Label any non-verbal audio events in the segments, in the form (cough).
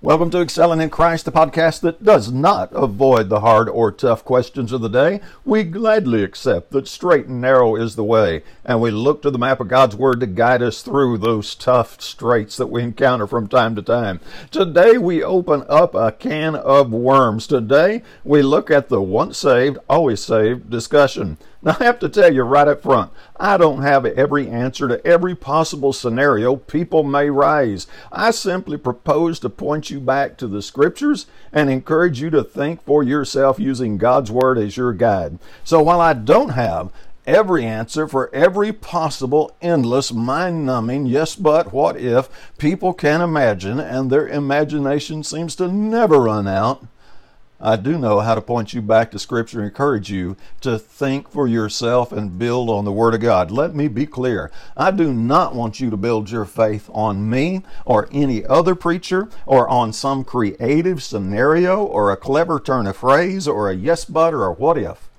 Welcome to Excelling in Christ, the podcast that does not avoid the hard or tough questions of the day. We gladly accept that straight and narrow is the way, and we look to the map of God's Word to guide us through those tough straits that we encounter from time to time. Today we open up a can of worms. Today we look at the once saved, always saved discussion. Now, I have to tell you right up front, I don't have every answer to every possible scenario people may raise. I simply propose to point you back to the scriptures and encourage you to think for yourself using God's Word as your guide. So while I don't have every answer for every possible endless mind numbing yes but what if people can imagine and their imagination seems to never run out I do know how to point you back to Scripture and encourage you to think for yourself and build on the Word of God. Let me be clear. I do not want you to build your faith on me or any other preacher or on some creative scenario or a clever turn of phrase or a yes but or a what if.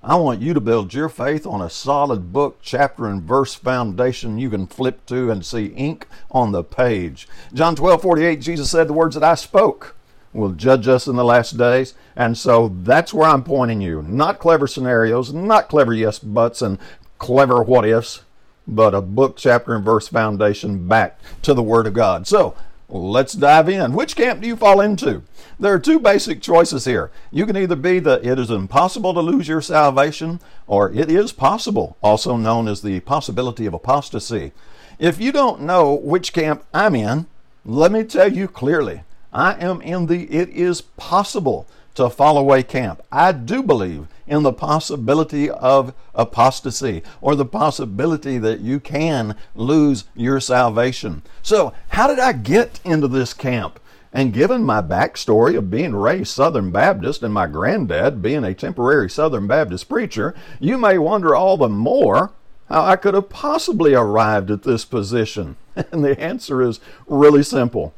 I want you to build your faith on a solid book, chapter, and verse foundation you can flip to and see ink on the page. John 12 48, Jesus said, The words that I spoke will judge us in the last days. And so that's where I'm pointing you. Not clever scenarios, not clever yes buts and clever what ifs, but a book, chapter, and verse foundation back to the Word of God. So let's dive in. Which camp do you fall into? There are two basic choices here. You can either be the it is impossible to lose your salvation, or it is possible, also known as the possibility of apostasy. If you don't know which camp I'm in, let me tell you clearly I am in the it is possible to fall away camp. I do believe in the possibility of apostasy or the possibility that you can lose your salvation. So, how did I get into this camp? And given my backstory of being raised Southern Baptist and my granddad being a temporary Southern Baptist preacher, you may wonder all the more how I could have possibly arrived at this position. (laughs) And the answer is really simple.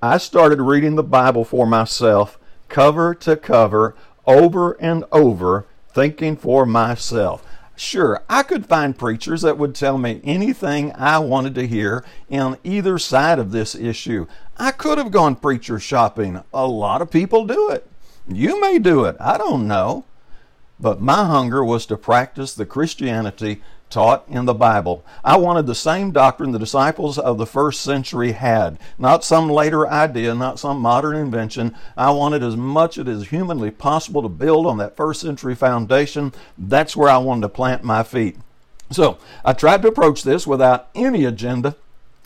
I started reading the Bible for myself, cover to cover, over and over, thinking for myself. Sure, I could find preachers that would tell me anything I wanted to hear in either side of this issue. I could have gone preacher shopping. A lot of people do it. You may do it. I don't know. But my hunger was to practice the Christianity taught in the Bible. I wanted the same doctrine the disciples of the first century had, not some later idea, not some modern invention. I wanted as much as humanly possible to build on that first century foundation. That's where I wanted to plant my feet. So I tried to approach this without any agenda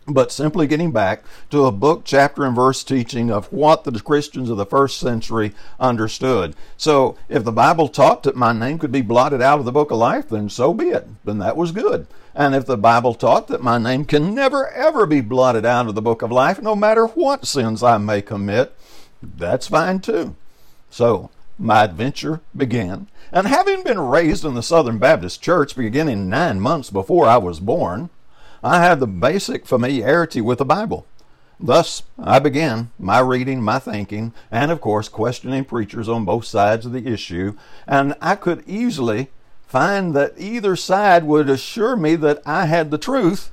but simply getting back to a book, chapter, and verse teaching of what the Christians of the first century understood. So, if the Bible taught that my name could be blotted out of the book of life, then so be it. Then that was good. And if the Bible taught that my name can never ever be blotted out of the book of life, no matter what sins I may commit, that's fine too. So, my adventure began. And having been raised in the Southern Baptist Church beginning nine months before I was born, I had the basic familiarity with the Bible. Thus, I began my reading, my thinking, and of course, questioning preachers on both sides of the issue. And I could easily find that either side would assure me that I had the truth,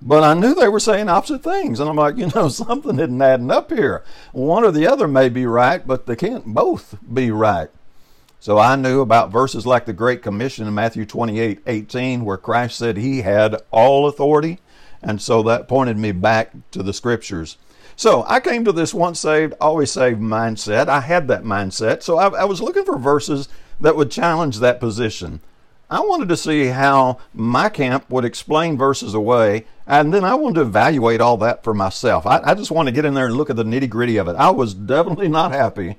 but I knew they were saying opposite things. And I'm like, (laughs) you know, something isn't adding up here. One or the other may be right, but they can't both be right. So I knew about verses like the Great Commission in Matthew 28 18, where Christ said he had all authority. And so that pointed me back to the scriptures. So I came to this once saved, always saved mindset. I had that mindset. So I, I was looking for verses that would challenge that position. I wanted to see how my camp would explain verses away, and then I wanted to evaluate all that for myself. I, I just wanted to get in there and look at the nitty gritty of it. I was definitely not happy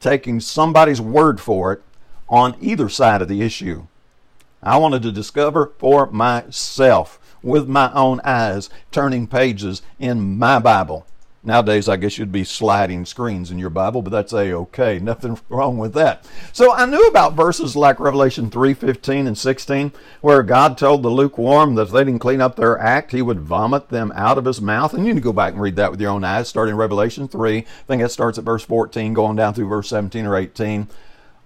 taking somebody's word for it on either side of the issue. I wanted to discover for myself with my own eyes, turning pages in my Bible. Nowadays, I guess you'd be sliding screens in your Bible, but that's a okay. (laughs) Nothing wrong with that. So I knew about verses like Revelation 3 15 and 16, where God told the lukewarm that if they didn't clean up their act, he would vomit them out of his mouth. And you can go back and read that with your own eyes, starting Revelation 3. I think that starts at verse 14, going down through verse 17 or 18.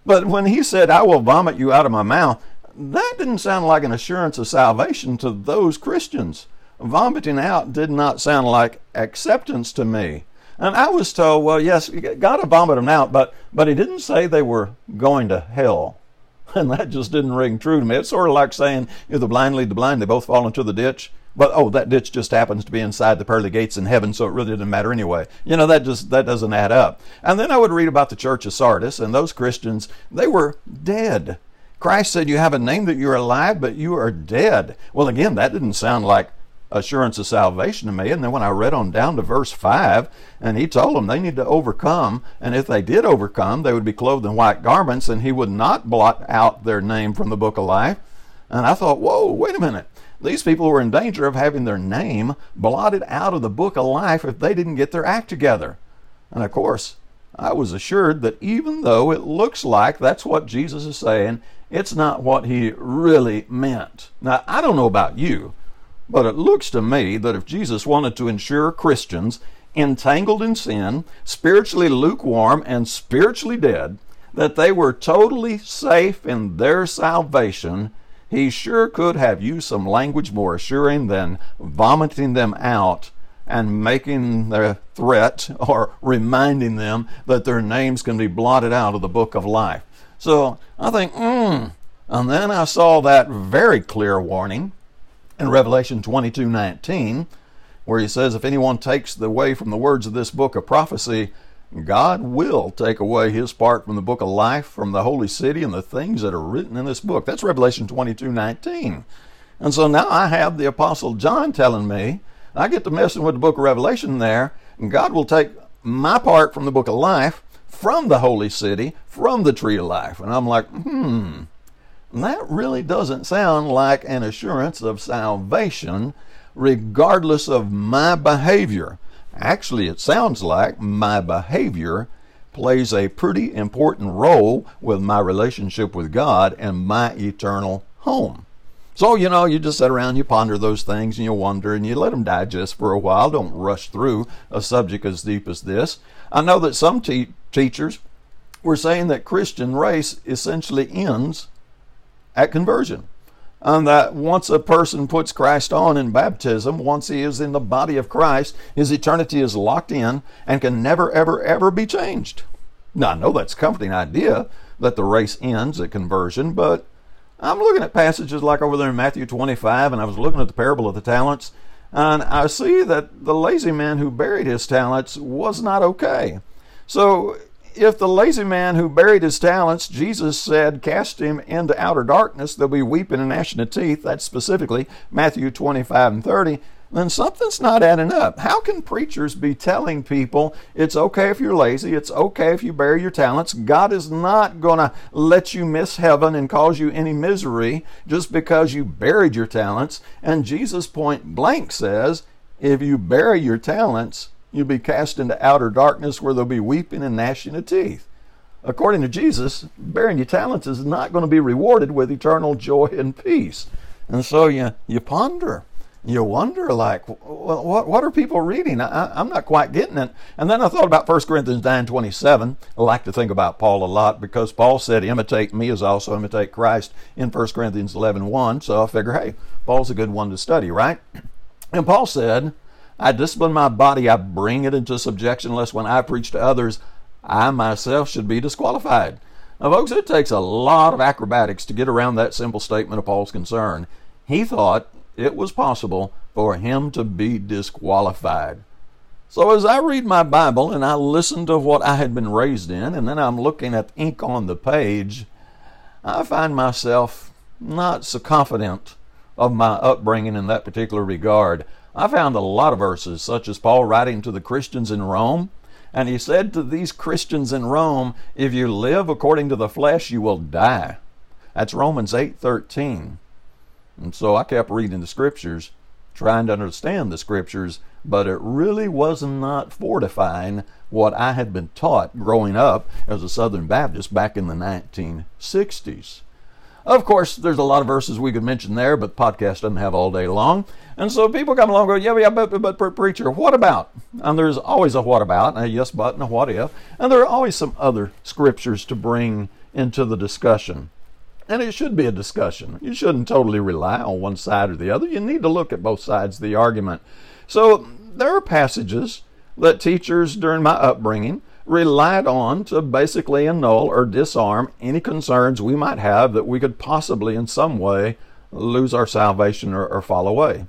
But when he said, I will vomit you out of my mouth, that didn't sound like an assurance of salvation to those Christians vomiting out did not sound like acceptance to me. And I was told, well, yes, God will vomit them out, but, but he didn't say they were going to hell. (laughs) And that just didn't ring true to me. It's sort of like saying, you know, the blind lead the blind, they both fall into the ditch. But oh, that ditch just happens to be inside the pearly gates in heaven, so it really didn't matter anyway. You know, that just that doesn't add up. And then I would read about the church of Sardis, and those Christians, they were dead. Christ said, You have a name that you're alive, but you are dead. Well, again, that didn't sound like assurance of salvation to me. And then when I read on down to verse 5, and he told them they need to overcome, and if they did overcome, they would be clothed in white garments, and he would not blot out their name from the book of life. And I thought, whoa, wait a minute. These people were in danger of having their name blotted out of the book of life if they didn't get their act together. And of course, I was assured that even though it looks like that's what Jesus is saying, it's not what he really meant. Now, I don't know about you, but it looks to me that if Jesus wanted to ensure Christians entangled in sin, spiritually lukewarm, and spiritually dead, that they were totally safe in their salvation, he sure could have used some language more assuring than vomiting them out and making their threat (laughs) or reminding them that their names can be blotted out of the book of life. So I think, hmm. And then I saw that very clear warning in Revelation 22 19, where he says, If anyone takes the way from the words of this book of prophecy, God will take away his part from the book of life, from the holy city, and the things that are written in this book. That's Revelation 22 19. And so now I have the Apostle John telling me, I get to messing with the book of Revelation there, and God will take my part from the book of life, from the holy city, from the tree of life. And I'm like, hmm, that really doesn't sound like an assurance of salvation, regardless of my behavior. Actually, it sounds like my behavior plays a pretty important role with my relationship with God and my eternal home. So, you know, you just sit around, you ponder those things, and you wonder, and you let them digest for a while. Don't rush through a subject as deep as this. I know that some te- teachers were saying that Christian race essentially ends at conversion. And that once a person puts Christ on in baptism, once he is in the body of Christ, his eternity is locked in and can never, ever, ever be changed. Now, I know that's a comforting idea that the race ends at conversion, but I'm looking at passages like over there in Matthew 25, and I was looking at the parable of the talents, and I see that the lazy man who buried his talents was not okay. So if the lazy man who buried his talents, Jesus said, cast him into outer darkness, there'll be weeping and gnashing of teeth, that's specifically Matthew 25 and 30, then something's not adding up. How can preachers be telling people it's okay if you're lazy, it's okay if you bury your talents? God is not going to let you miss heaven and cause you any misery just because you buried your talents. And Jesus point blank says, if you bury your talents, you'll be cast into outer darkness where there'll be weeping and gnashing of teeth. According to Jesus, bearing your talents is not going to be rewarded with eternal joy and peace. And so you, you ponder, you wonder, like, well, what, what are people reading? I, am not quite getting it. And then I thought about 1 Corinthians 9 27. I like to think about Paul a lot because Paul said, imitate me as also imitate Christ in 1 Corinthians 11 1. So I figure, hey, Paul's a good one to study, right? And Paul said, I discipline my body, I bring it into subjection, lest when I preach to others, I myself should be disqualified. Now, folks, it takes a lot of acrobatics to get around that simple statement of Paul's concern. He thought it was possible for him to be disqualified. So, as I read my Bible and I listen to what I had been raised in, and then I'm looking at ink on the page, I find myself not so confident of my upbringing in that particular regard. I found a lot of verses, such as Paul writing to the Christians in Rome. And he said to these Christians in Rome, if you live according to the flesh, you will die. That's Romans 8:13. And so I kept reading the scriptures, trying to understand the scriptures, but it really was not fortifying what I had been taught growing up as a Southern Baptist back in the 1960s. Of course, there's a lot of verses we could mention there, but the podcast doesn't have all day long. And so people come along and go, yeah, yeah, but, but, but preacher, what about? And there's always a what about, a yes, but, and a what if. And there are always some other scriptures to bring into the discussion. And it should be a discussion. You shouldn't totally rely on one side or the other. You need to look at both sides of the argument. So there are passages that teachers during my upbringing relied on to basically annul or disarm any concerns we might have that we could possibly in some way lose our salvation or, or fall away.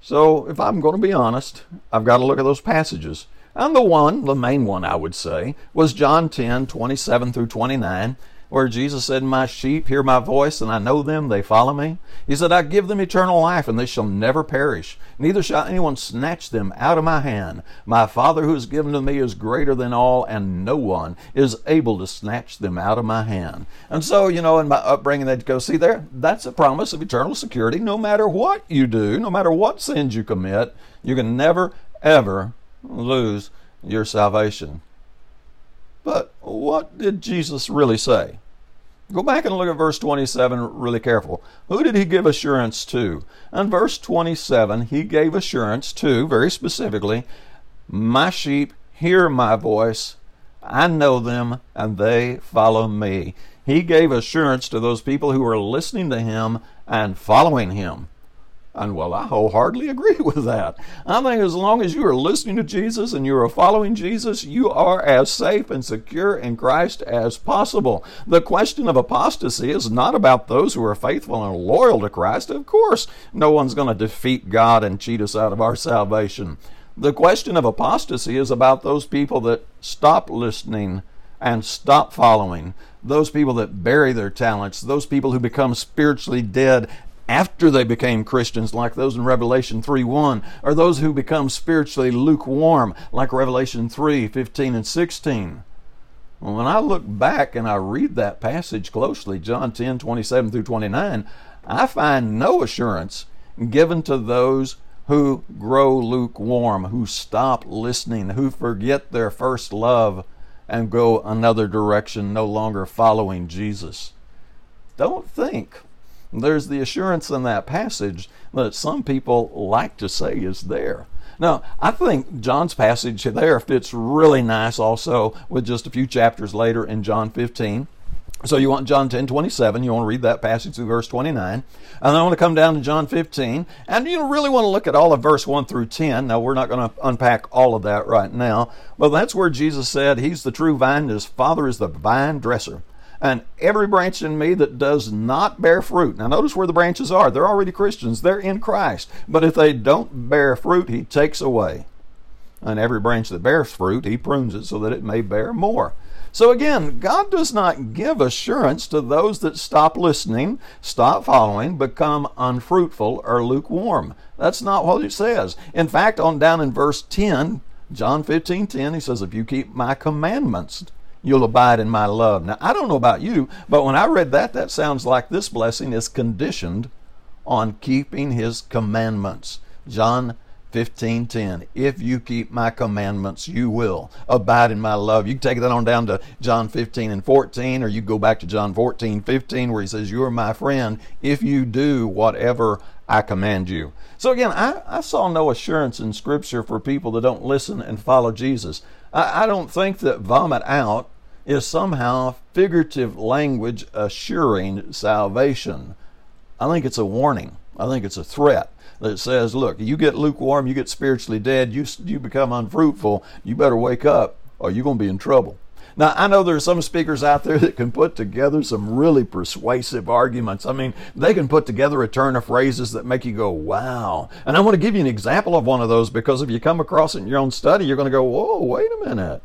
So, if I'm going to be honest, I've got to look at those passages. And the one, the main one I would say, was John 10 27 through 29 where Jesus said, My sheep hear my voice, and I know them, they follow me. He said, I give them eternal life, and they shall never perish, neither shall anyone snatch them out of my hand. My Father who has given to me is greater than all, and no one is able to snatch them out of my hand. And so, you know, in my upbringing, they'd go, See there, that's a promise of eternal security. No matter what you do, no matter what sins you commit, you can never, ever lose your salvation. But what did Jesus really say? Go back and look at verse 27 really careful. Who did he give assurance to? In verse 27, he gave assurance to, very specifically, My sheep hear my voice, I know them, and they follow me. He gave assurance to those people who were listening to him and following him. And well, I wholeheartedly agree (laughs) with that. I think as long as you are listening to Jesus and you are following Jesus, you are as safe and secure in Christ as possible. The question of apostasy is not about those who are faithful and loyal to Christ. Of course, no one's going to defeat God and cheat us out of our salvation. The question of apostasy is about those people that stop listening and stop following, those people that bury their talents, those people who become spiritually dead after they became Christians, like those in Revelation 3 1, or those who become spiritually lukewarm, like Revelation 3 15 and 16. Well, when I look back and I read that passage closely, John 10 27 through 29, I find no assurance given to those who grow lukewarm, who stop listening, who forget their first love and go another direction, no longer following Jesus. Don't think there's the assurance in that passage that some people like to say is there. Now, I think John's passage there fits really nice also with just a few chapters later in John 15. So you want John 10 27, you want to read that passage through verse 29. And then I want to come down to John 15, and you really want to look at all of verse 1 through 10. Now, we're not going to unpack all of that right now, but that's where Jesus said, He's the true vine, and His Father is the vine dresser and every branch in me that does not bear fruit. Now, notice where the branches are. They're already Christians, they're in Christ. But if they don't bear fruit, He takes away. And every branch that bears fruit, He prunes it so that it may bear more. So again, God does not give assurance to those that stop listening, stop following, become unfruitful or lukewarm. That's not what it says. In fact, on down in verse 10, John 15 10, he says, If you keep my commandments, you'll abide in my love. Now, I don't know about you, but when I read that, that sounds like this blessing is conditioned on keeping his commandments. John 15:10 If you keep my commandments you will abide in my love. You can take that on down to John 15 and 14 or you go back to John 14:15 where he says you are my friend if you do whatever I command you. So again, I, I saw no assurance in scripture for people that don't listen and follow Jesus. I, I don't think that vomit out is somehow figurative language assuring salvation. I think it's a warning. I think it's a threat that says, look, you get lukewarm, you get spiritually dead, you, you become unfruitful, you better wake up or you're going to be in trouble. Now, I know there are some speakers out there that can put together some really persuasive arguments. I mean, they can put together a turn of phrases that make you go, wow. And I want to give you an example of one of those because if you come across it in your own study, you're going to go, whoa, wait a minute.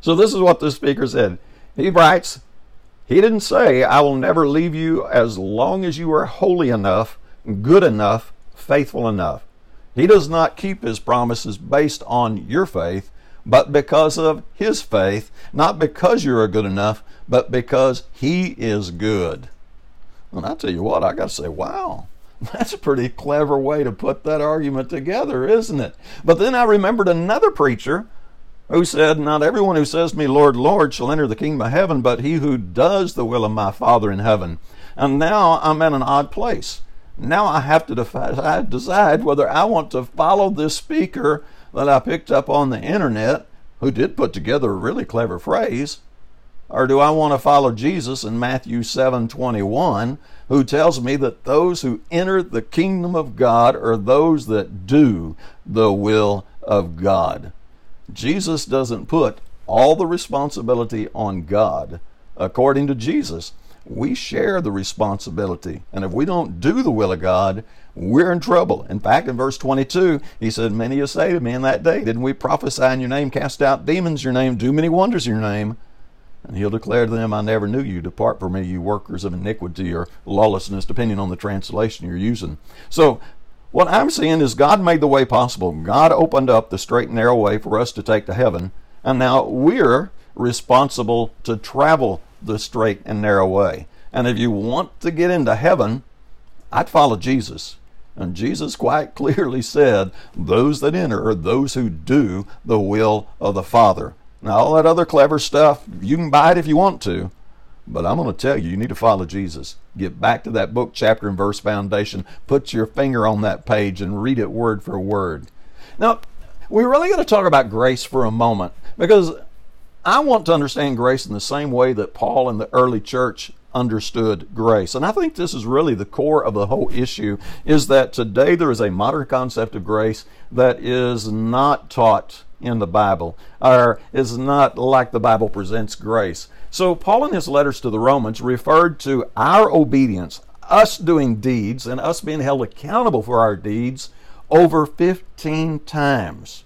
So, this is what this speaker said. He writes, He didn't say, I will never leave you as long as you are holy enough, good enough, faithful enough. He does not keep his promises based on your faith, but because of his faith, not because you're good enough, but because he is good. And I tell you what, I got to say, wow, (laughs) that's a pretty clever way to put that argument together, isn't it? But then I remembered another preacher who said, Not everyone who says to me, Lord, Lord, shall enter the kingdom of heaven, but he who does the will of my Father in heaven. And now I'm in an odd place. Now I have to decide whether I want to follow this speaker that I picked up on the internet, who did put together a really clever phrase, or do I want to follow Jesus in Matthew 7:21, who tells me that those who enter the kingdom of God are those that do the will of God? Jesus doesn't put all the responsibility on God. According to Jesus, we share the responsibility. And if we don't do the will of God, we're in trouble. In fact, in verse 22, he said, Many will say to me in that day, Didn't we prophesy in your name, cast out demons in your name, do many wonders in your name? And he'll declare to them, I never knew you. Depart from me, you workers of iniquity or lawlessness, depending on the translation you're using. So, what I'm seeing is God made the way possible. God opened up the straight and narrow way for us to take to heaven. And now we're responsible to travel the straight and narrow way. And if you want to get into heaven, I'd follow Jesus. And Jesus quite (laughs) clearly said, Those that enter are those who do the will of the Father. Now, all that other clever stuff, you can buy it if you want to. But I'm going to tell you, you need to follow Jesus. Get back to that book, chapter, and verse foundation. Put your finger on that page and read it word for word. Now, we're really going to talk about grace for a moment because I want to understand grace in the same way that Paul and the early church understood grace. And I think this is really the core of the whole issue is that today there is a modern concept of grace that is not taught in the Bible or is not like the Bible presents grace. So Paul in his letters to the Romans referred to our obedience, us doing deeds and us being held accountable for our deeds over 15 times.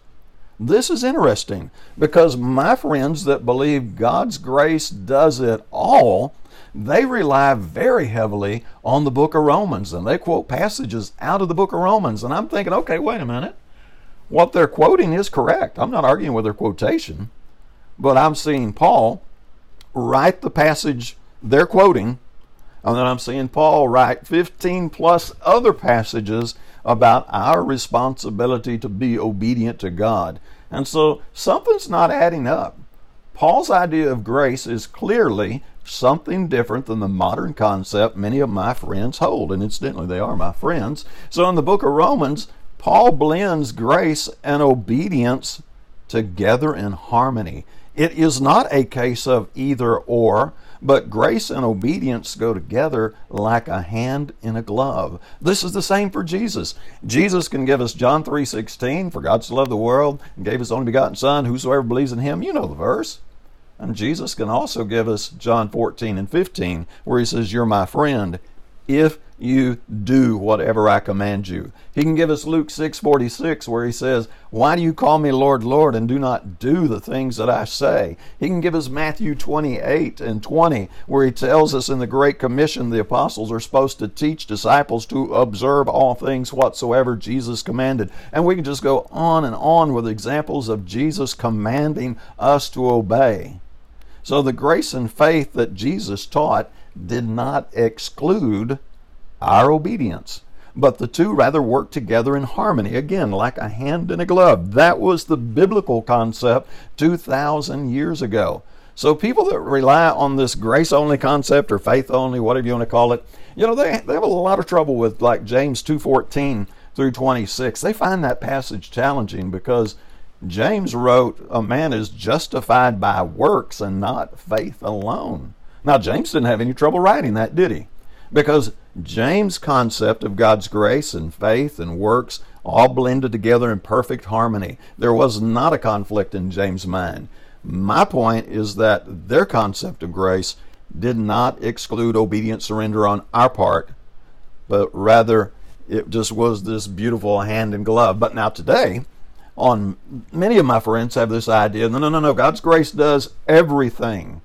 This is interesting because my friends that believe God's grace does it all they rely very heavily on the book of Romans and they quote passages out of the book of Romans. And I'm thinking, okay, wait a minute. What they're quoting is correct. I'm not arguing with their quotation, but I'm seeing Paul write the passage they're quoting, and then I'm seeing Paul write 15 plus other passages about our responsibility to be obedient to God. And so something's not adding up. Paul's idea of grace is clearly something different than the modern concept many of my friends hold. And incidentally, they are my friends. So in the book of Romans, Paul blends grace and obedience together in harmony. It is not a case of either or, but grace and obedience go together like a hand in a glove. This is the same for Jesus. Jesus can give us John 3:16, for God so loved the world and gave his only begotten son, whosoever believes in him, you know the verse. And Jesus can also give us John 14 and 15, where he says, You're my friend if you do whatever I command you. He can give us Luke 6:46 where he says, "Why do you call me Lord, Lord and do not do the things that I say?" He can give us Matthew 28 and 20 where he tells us in the great commission the apostles are supposed to teach disciples to observe all things whatsoever Jesus commanded. And we can just go on and on with examples of Jesus commanding us to obey. So the grace and faith that Jesus taught did not exclude our obedience. But the two rather work together in harmony, again, like a hand in a glove. That was the biblical concept 2,000 years ago. So people that rely on this grace only concept or faith only, whatever you want to call it, you know, they, they have a lot of trouble with like James 2.14 through 26. They find that passage challenging because James wrote, A man is justified by works and not faith alone. Now, James didn't have any trouble writing that, did he? Because James' concept of God's grace and faith and works all blended together in perfect harmony. There was not a conflict in James' mind. My point is that their concept of grace did not exclude obedient surrender on our part, but rather it just was this beautiful hand in glove. But now today, on many of my friends have this idea no no no no god's grace does everything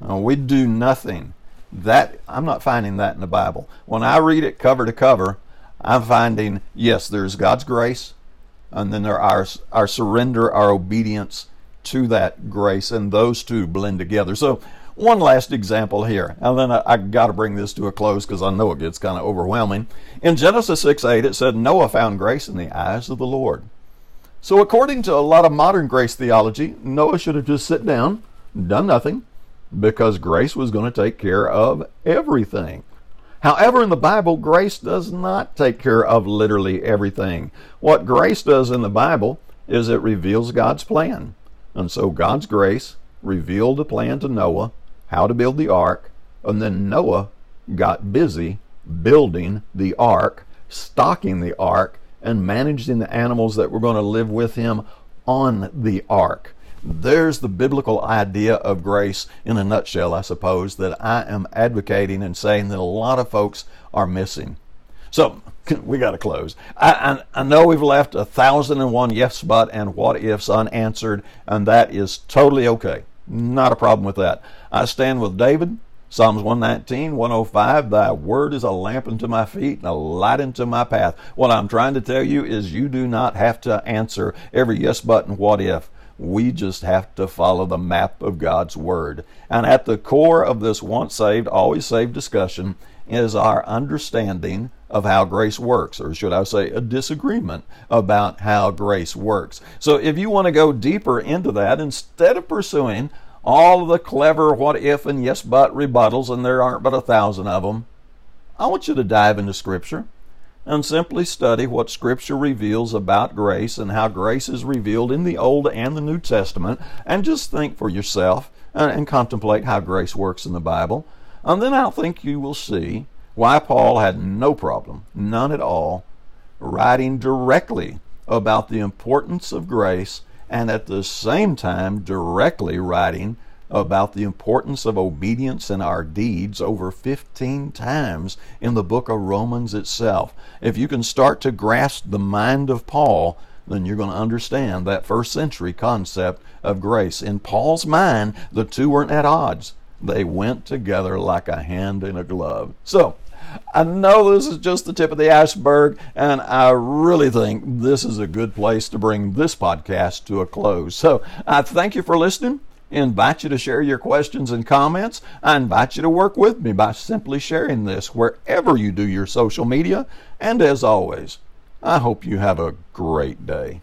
no, we do nothing that i'm not finding that in the bible when i read it cover to cover i'm finding yes there's god's grace and then there are our, surrender our obedience to that grace and those two blend together so one last example here, and then I, I got to bring this to a close because I know it gets kind of overwhelming. In Genesis 6 8, it said, Noah found grace in the eyes of the Lord. So, according to a lot of modern grace theology, Noah should have just sat down, done nothing, because grace was going to take care of everything. However, in the Bible, grace does not take care of literally everything. What grace does in the Bible is it reveals God's plan. And so God's grace revealed a plan to Noah, how to build the ark, and then Noah got busy building the ark, stocking the ark, and managing the animals that were going to live with him on the ark. There's the biblical idea of grace in a nutshell, I suppose, that I am advocating and saying that a lot of folks are missing. So (laughs) we got to close. I, I, I, know we've left a thousand and one yes but and what ifs unanswered, and that is totally okay. Not a problem with that. I stand with David. Psalms 119, 105, Thy word is a lamp unto my feet and a light unto my path. What I'm trying to tell you is you do not have to answer every yes button what if. We just have to follow the map of God's Word. And at the core of this once saved, always saved discussion is our understanding of how grace works, or should I say, a disagreement about how grace works. So if you want to go deeper into that, instead of pursuing all the clever what if and yes but rebuttals, and there aren't but a thousand of them, I want you to dive into Scripture and simply study what Scripture reveals about grace and how grace is revealed in the Old and the New Testament, and just think for yourself and, and contemplate how grace works in the Bible. And then I think you will see why Paul had no problem, none at all, writing directly about the importance of grace and at the same time directly writing about the importance of obedience in our deeds over 15 times in the book of Romans itself. If you can start to grasp the mind of Paul, then you're going to understand that first century concept of grace. In Paul's mind, the two weren't at odds. They went together like a hand in a glove. So, I know this is just the tip of the iceberg, and I really think this is a good place to bring this podcast to a close. So I thank you for listening. I invite you to share your questions and comments. I invite you to work with me by simply sharing this wherever you do your social media. And as always, I hope you have a great day.